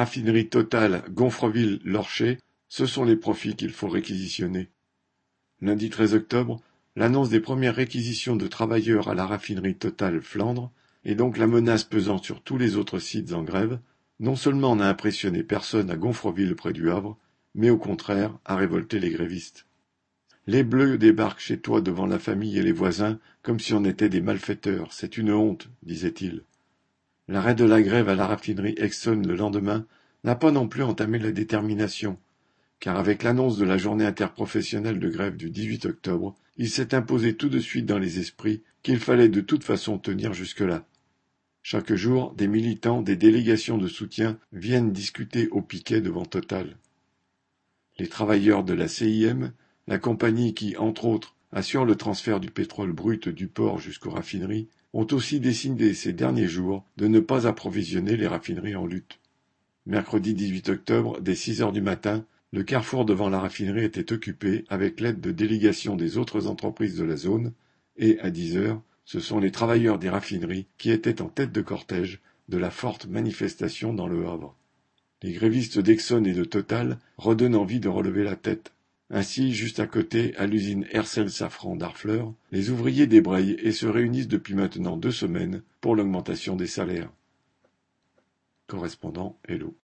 Raffinerie Total Gonfreville-Lorcher, ce sont les profits qu'il faut réquisitionner. Lundi 13 octobre, l'annonce des premières réquisitions de travailleurs à la raffinerie Total Flandre, et donc la menace pesant sur tous les autres sites en grève, non seulement n'a impressionné personne à Gonfreville près du Havre, mais au contraire a révolté les grévistes. Les Bleus débarquent chez toi devant la famille et les voisins comme si on était des malfaiteurs. C'est une honte, disait-il. L'arrêt de la grève à la raffinerie Exxon le lendemain n'a pas non plus entamé la détermination car avec l'annonce de la journée interprofessionnelle de grève du 18 octobre, il s'est imposé tout de suite dans les esprits qu'il fallait de toute façon tenir jusque-là. Chaque jour, des militants, des délégations de soutien viennent discuter au piquet devant Total. Les travailleurs de la CIM, la compagnie qui, entre autres, assure le transfert du pétrole brut du port jusqu'aux raffineries, ont aussi décidé ces derniers jours de ne pas approvisionner les raffineries en lutte. Mercredi 18 octobre, dès 6 heures du matin, le carrefour devant la raffinerie était occupé avec l'aide de délégations des autres entreprises de la zone et, à dix heures, ce sont les travailleurs des raffineries qui étaient en tête de cortège de la forte manifestation dans le Havre. Les grévistes d'Exxon et de Total redonnent envie de relever la tête. Ainsi, juste à côté, à l'usine Hercel Safran d'Arfleur, les ouvriers débrayent et se réunissent depuis maintenant deux semaines pour l'augmentation des salaires. Correspondant Hello.